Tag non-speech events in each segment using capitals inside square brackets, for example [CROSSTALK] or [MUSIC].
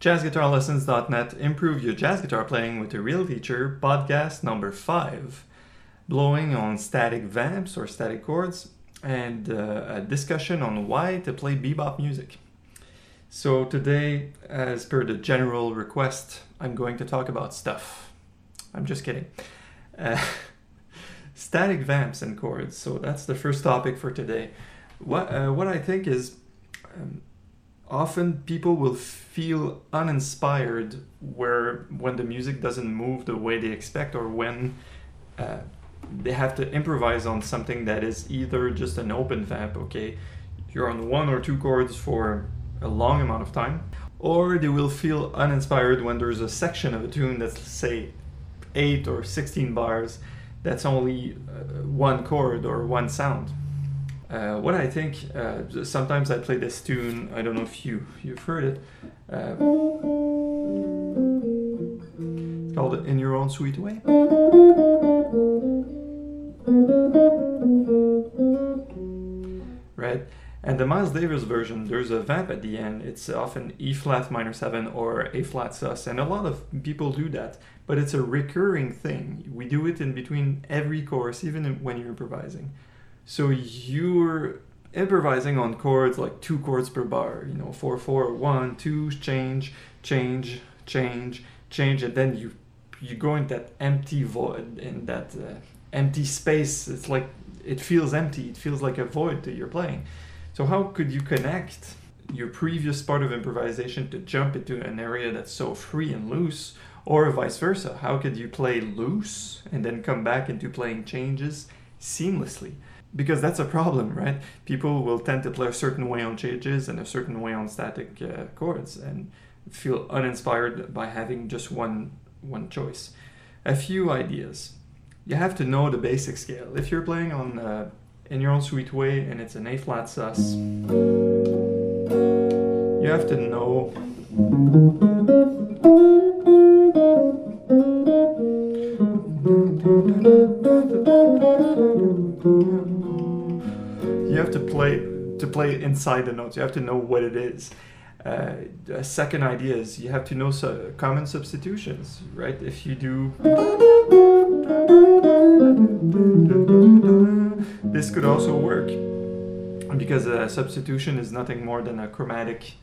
JazzGuitarLessons.net Improve Your Jazz Guitar Playing with a Real Teacher podcast number 5 Blowing on Static Vamps or Static Chords and uh, a discussion on why to play bebop music. So, today, as per the general request, I'm going to talk about stuff. I'm just kidding. Uh, [LAUGHS] static vamps and chords. So, that's the first topic for today. What, uh, what I think is um, often people will feel uninspired where when the music doesn't move the way they expect or when uh, they have to improvise on something that is either just an open vamp okay you're on one or two chords for a long amount of time or they will feel uninspired when there's a section of a tune that's say 8 or 16 bars that's only uh, one chord or one sound uh, what I think, uh, sometimes I play this tune. I don't know if you you've heard it. Uh, it's called "In Your Own Sweet Way." Right, and the Miles Davis version, there's a vamp at the end. It's often E flat minor seven or A flat sus, and a lot of people do that. But it's a recurring thing. We do it in between every chorus, even when you're improvising. So you're improvising on chords like two chords per bar, you know, four, four, one, two, change, change, change, change, and then you you go in that empty void, in that uh, empty space. It's like it feels empty. It feels like a void that you're playing. So how could you connect your previous part of improvisation to jump into an area that's so free and loose, or vice versa? How could you play loose and then come back into playing changes seamlessly? Because that's a problem, right? People will tend to play a certain way on changes and a certain way on static uh, chords and feel uninspired by having just one one choice. A few ideas. You have to know the basic scale. If you're playing on uh, in your own sweet way and it's an A flat sus, you have to know play to play inside the notes. You have to know what it is. Uh, a second idea is you have to know so common substitutions, right? If you do this could also work because a substitution is nothing more than a chromatic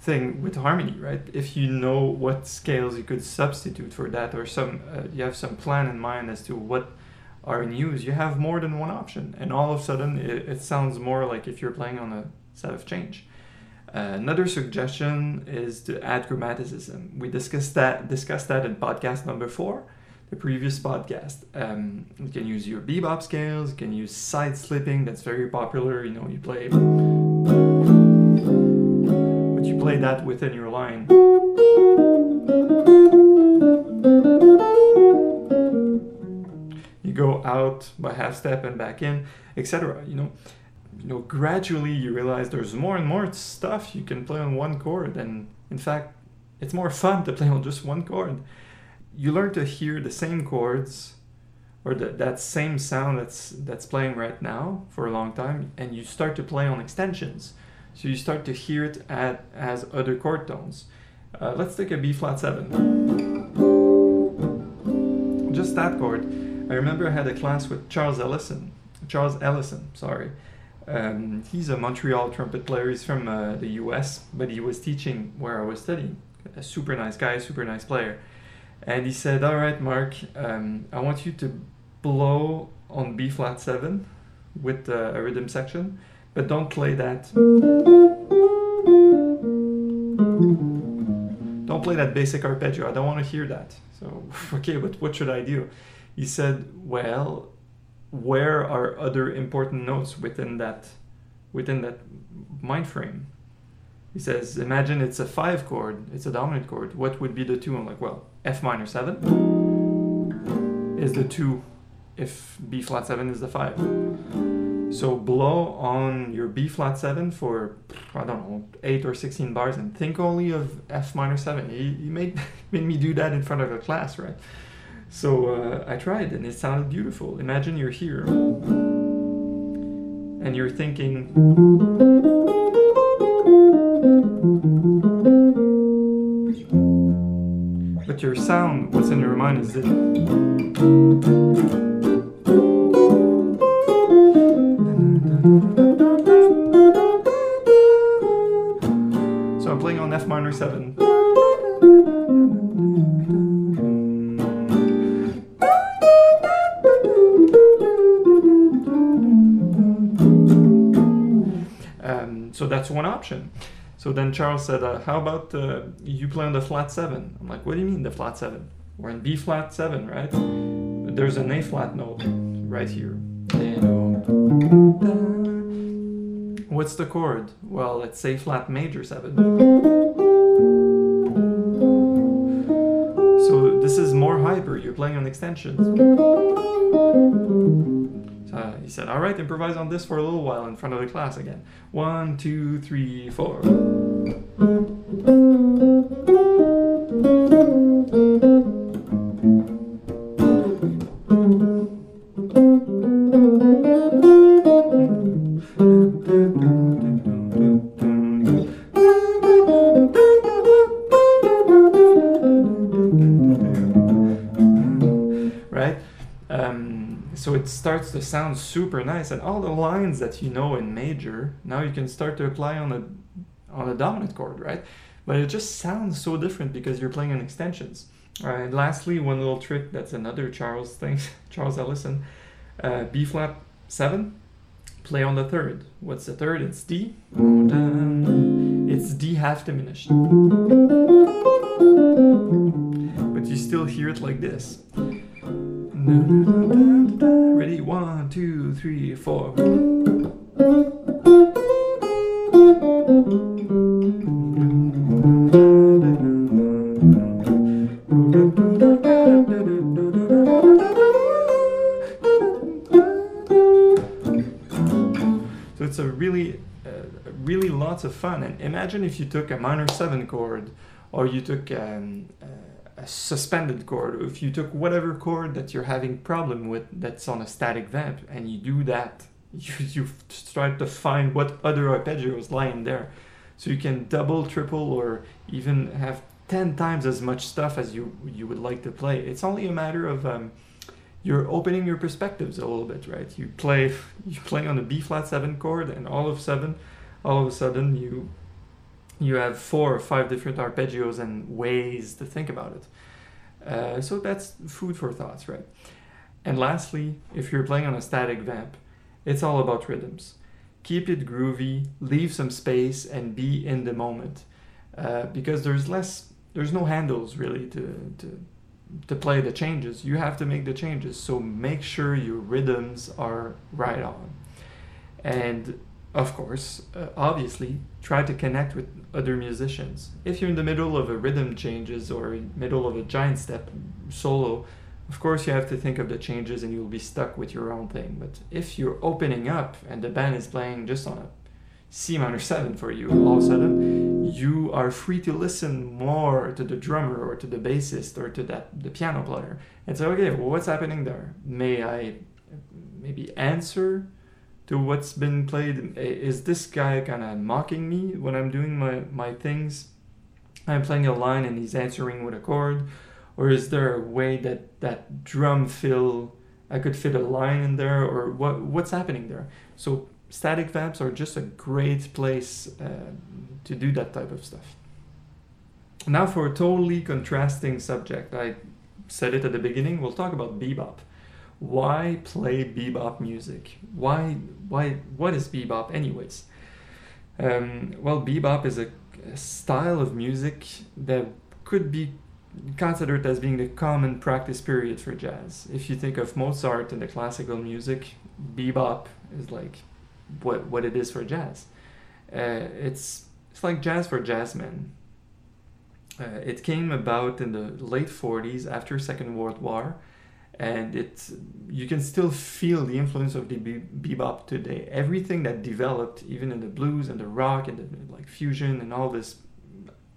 thing with harmony, right? If you know what scales you could substitute for that, or some uh, you have some plan in mind as to what are in use, you have more than one option, and all of a sudden it, it sounds more like if you're playing on a set of change. Uh, another suggestion is to add chromaticism. We discussed that discussed that in podcast number four, the previous podcast. Um, you can use your bebop scales. You can use side slipping. That's very popular. You know, you play, but you play that within your line. Out by half step and back in, etc. You know, you know, gradually you realize there's more and more stuff you can play on one chord, and in fact, it's more fun to play on just one chord. You learn to hear the same chords or the, that same sound that's that's playing right now for a long time, and you start to play on extensions. So you start to hear it at, as other chord tones. Uh, let's take a B flat seven. Just that chord. I remember I had a class with Charles Ellison. Charles Ellison, sorry. Um, he's a Montreal trumpet player. He's from uh, the U.S., but he was teaching where I was studying. A super nice guy, super nice player. And he said, "All right, Mark, um, I want you to blow on B flat seven with uh, a rhythm section, but don't play that. Don't play that basic arpeggio. I don't want to hear that. So, [LAUGHS] okay, but what should I do?" He said, "Well, where are other important notes within that within that mind frame?" He says, "Imagine it's a five chord, it's a dominant chord. What would be the two? I'm like, "Well, F minor seven is the two, if B flat seven is the five. So blow on your B flat seven for I don't know eight or sixteen bars, and think only of F minor seven. He, he made [LAUGHS] made me do that in front of a class, right? So uh, I tried and it sounded beautiful. Imagine you're here and you're thinking, but your sound, what's in your mind is this. So I'm playing on F minor 7. That's one option. So then Charles said, uh, "How about uh, you play on the flat seven? I'm like, "What do you mean the flat seven? We're in B flat seven, right? There's an A flat note right here. What's the chord? Well, it's A flat major seven. So this is more hyper. You're playing on extensions." Uh, he said, All right, improvise on this for a little while in front of the class again. One, two, three, four. So it starts to sound super nice, and all the lines that you know in major now you can start to apply on a on a dominant chord, right? But it just sounds so different because you're playing on extensions. All right. Lastly, one little trick that's another Charles thing, [LAUGHS] Charles Ellison, uh, B flat seven, play on the third. What's the third? It's D. It's D half diminished. But you still hear it like this. Ready? One, two, three, four. So it's a really, uh, really lots of fun. And imagine if you took a minor seven chord, or you took um, a suspended chord, if you took whatever chord that you're having problem with that's on a static vamp, and you do that, [LAUGHS] you you start to find what other arpeggios lying there, so you can double, triple, or even have ten times as much stuff as you you would like to play. It's only a matter of um, you're opening your perspectives a little bit, right? You play [LAUGHS] you play on a B flat seven chord, and all of seven, all of a sudden you you have four or five different arpeggios and ways to think about it. Uh, so that's food for thoughts, right? And lastly, if you're playing on a static vamp, it's all about rhythms. Keep it groovy, leave some space, and be in the moment. Uh, because there's less, there's no handles really to, to to play the changes. You have to make the changes. So make sure your rhythms are right on. And of course, uh, obviously, try to connect with other musicians. If you're in the middle of a rhythm changes or in middle of a giant step solo, of course you have to think of the changes and you'll be stuck with your own thing. But if you're opening up and the band is playing just on a C minor 7 for you, all of a sudden you are free to listen more to the drummer or to the bassist or to that the piano player and say, okay, well, what's happening there? May I maybe answer to what's been played? Is this guy kind of mocking me when I'm doing my, my things? I'm playing a line and he's answering with a chord, or is there a way that that drum fill I could fit a line in there, or what what's happening there? So static vamps are just a great place uh, to do that type of stuff. Now, for a totally contrasting subject, I said it at the beginning. We'll talk about bebop. Why play bebop music? Why why what is bebop anyways? Um, well, bebop is a, a style of music that could be considered as being the common practice period for jazz. If you think of Mozart and the classical music, bebop is like what what it is for jazz. Uh, it's it's like jazz for jazzmen. Uh, it came about in the late 40s after Second World War, and it you can still feel the influence of the be- bebop today. Everything that developed, even in the blues and the rock and the like fusion and all this,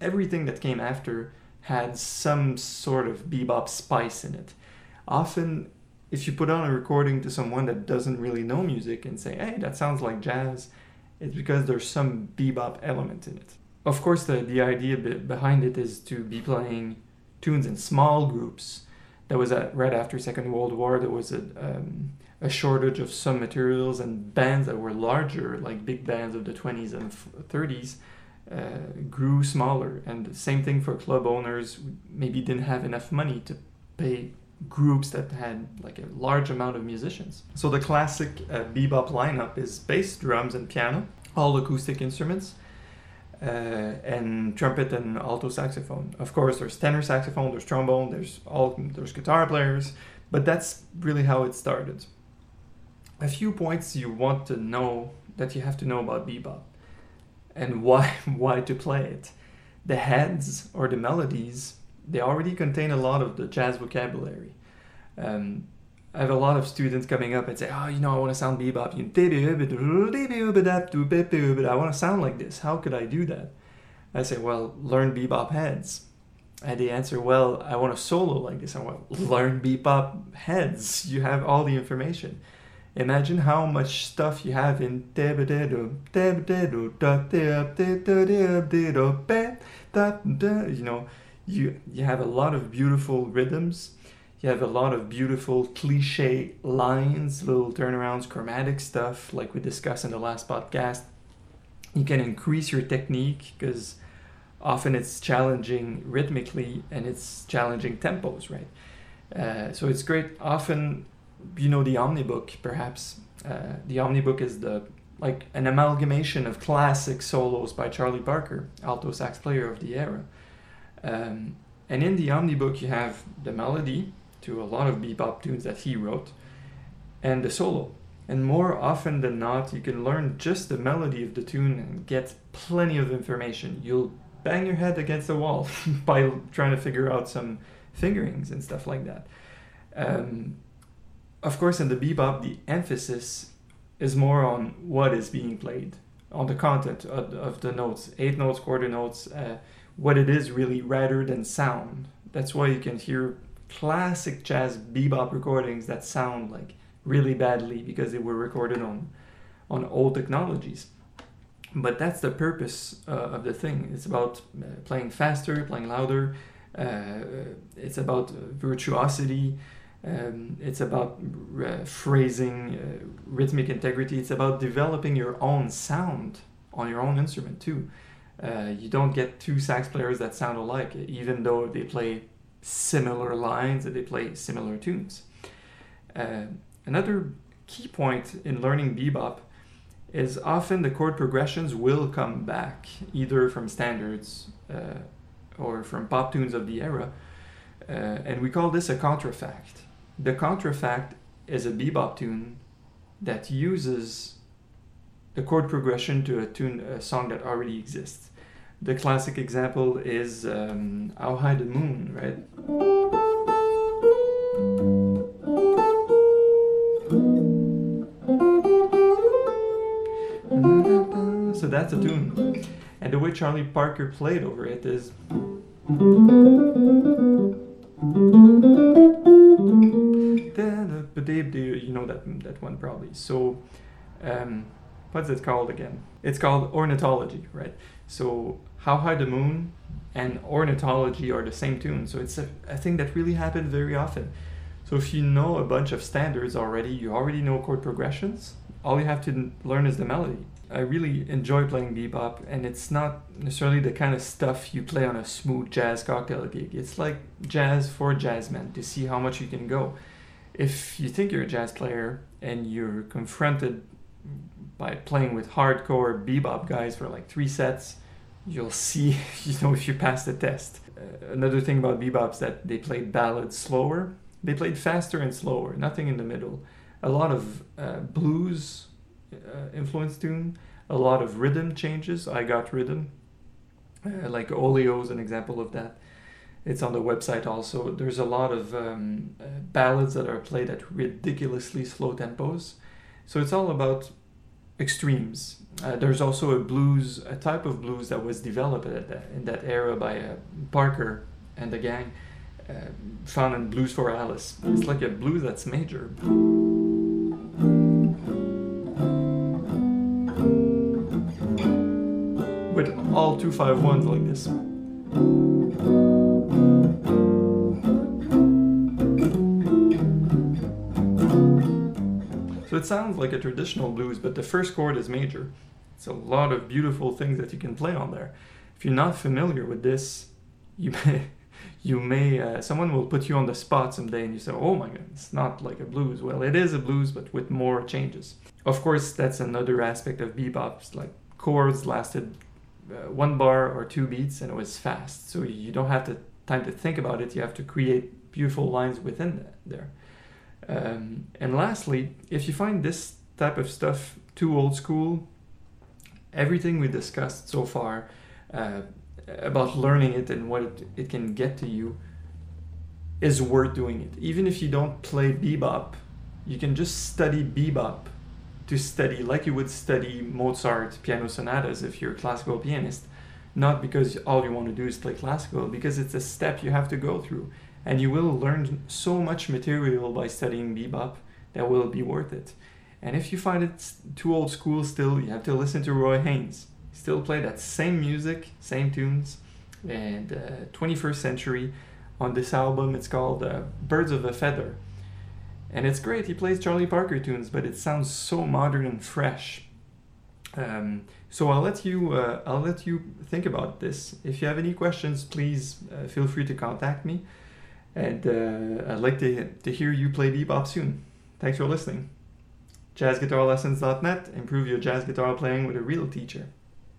everything that came after had some sort of bebop spice in it. Often if you put on a recording to someone that doesn't really know music and say, hey, that sounds like jazz, it's because there's some bebop element in it. Of course, the, the idea behind it is to be playing tunes in small groups. That was at, right after Second World War. There was a um, a shortage of some materials and bands that were larger, like big bands of the 20s and 30s, uh, grew smaller. And the same thing for club owners, maybe didn't have enough money to pay groups that had like a large amount of musicians. So the classic uh, bebop lineup is bass, drums, and piano, all acoustic instruments. Uh, and trumpet and alto saxophone. Of course, there's tenor saxophone, there's trombone, there's all there's guitar players, but that's really how it started. A few points you want to know that you have to know about bebop and [LAUGHS] why why to play it. The heads or the melodies they already contain a lot of the jazz vocabulary. Um, I have a lot of students coming up and say, "Oh, you know, I want to sound bebop. I want to sound like this. How could I do that?" I say, "Well, learn bebop heads." And they answer, "Well, I want to solo like this. I want to learn bebop heads. You have all the information." Imagine how much stuff you have in you know you you have a lot of beautiful rhythms you have a lot of beautiful cliche lines little turnarounds chromatic stuff like we discussed in the last podcast. You can increase your technique because often it's challenging rhythmically and it's challenging tempos right? Uh, so it's great. Often you know the omnibook perhaps uh, the omnibook is the like an amalgamation of classic solos by charlie parker alto sax player of the era. Um, and in the Omnibook, you have the melody to a lot of bebop tunes that he wrote, and the solo. And more often than not, you can learn just the melody of the tune and get plenty of information. You'll bang your head against the wall [LAUGHS] by trying to figure out some fingerings and stuff like that. Um, of course, in the bebop, the emphasis is more on what is being played, on the content of, of the notes, eight notes, quarter notes. Uh, what it is really rather than sound. That's why you can hear classic jazz bebop recordings that sound like really badly because they were recorded on on old technologies. But that's the purpose uh, of the thing. It's about uh, playing faster, playing louder. Uh, it's about virtuosity. Um, it's about uh, phrasing, uh, rhythmic integrity. It's about developing your own sound on your own instrument too. Uh, you don't get two sax players that sound alike, even though they play similar lines and they play similar tunes. Uh, another key point in learning bebop is often the chord progressions will come back, either from standards uh, or from pop tunes of the era, uh, and we call this a contrafact. The contrafact is a bebop tune that uses the chord progression to a tune, a song that already exists. The classic example is um, How High the Moon, right? So that's a tune. And the way Charlie Parker played over it is. You know that, that one probably. So. Um, what's it called again? It's called ornithology, right? So how high the moon and ornithology are the same tune. So it's a, a thing that really happens very often. So if you know a bunch of standards already, you already know chord progressions. All you have to learn is the melody. I really enjoy playing bebop, and it's not necessarily the kind of stuff you play on a smooth jazz cocktail gig. It's like jazz for jazzmen to see how much you can go. If you think you're a jazz player and you're confronted by playing with hardcore bebop guys for like three sets, you'll see, [LAUGHS] you know, if you pass the test. Uh, another thing about bebop is that they played ballads slower. They played faster and slower, nothing in the middle. A lot of uh, blues uh, influence tune, a lot of rhythm changes. I got rhythm, uh, like Oleo is an example of that. It's on the website also. There's a lot of um, uh, ballads that are played at ridiculously slow tempos. So it's all about extremes. Uh, there's also a blues, a type of blues that was developed that, in that era by uh, Parker and the gang, uh, found in Blues for Alice. It's like a blues that's major. With all two five ones like this. So it sounds like a traditional blues, but the first chord is major. It's a lot of beautiful things that you can play on there. If you're not familiar with this, you [LAUGHS] may, you may, uh, someone will put you on the spot someday and you say, oh my god, it's not like a blues. Well, it is a blues, but with more changes. Of course, that's another aspect of bebop. Like chords lasted uh, one bar or two beats and it was fast. So you don't have the time to think about it. You have to create beautiful lines within there. Um, and lastly, if you find this type of stuff too old school, everything we discussed so far uh, about learning it and what it, it can get to you is worth doing it. Even if you don't play bebop, you can just study bebop to study like you would study Mozart piano sonatas if you're a classical pianist. Not because all you want to do is play classical, because it's a step you have to go through. And you will learn so much material by studying bebop that will be worth it. And if you find it too old school still, you have to listen to Roy Haynes. Still play that same music, same tunes, and uh, 21st century. On this album, it's called uh, Birds of a Feather. And it's great, he plays Charlie Parker tunes, but it sounds so modern and fresh. Um, so I'll let you uh, I'll let you think about this. If you have any questions, please uh, feel free to contact me, and uh, I'd like to to hear you play bebop soon. Thanks for listening. JazzGuitarLessons.net. Improve your jazz guitar playing with a real teacher.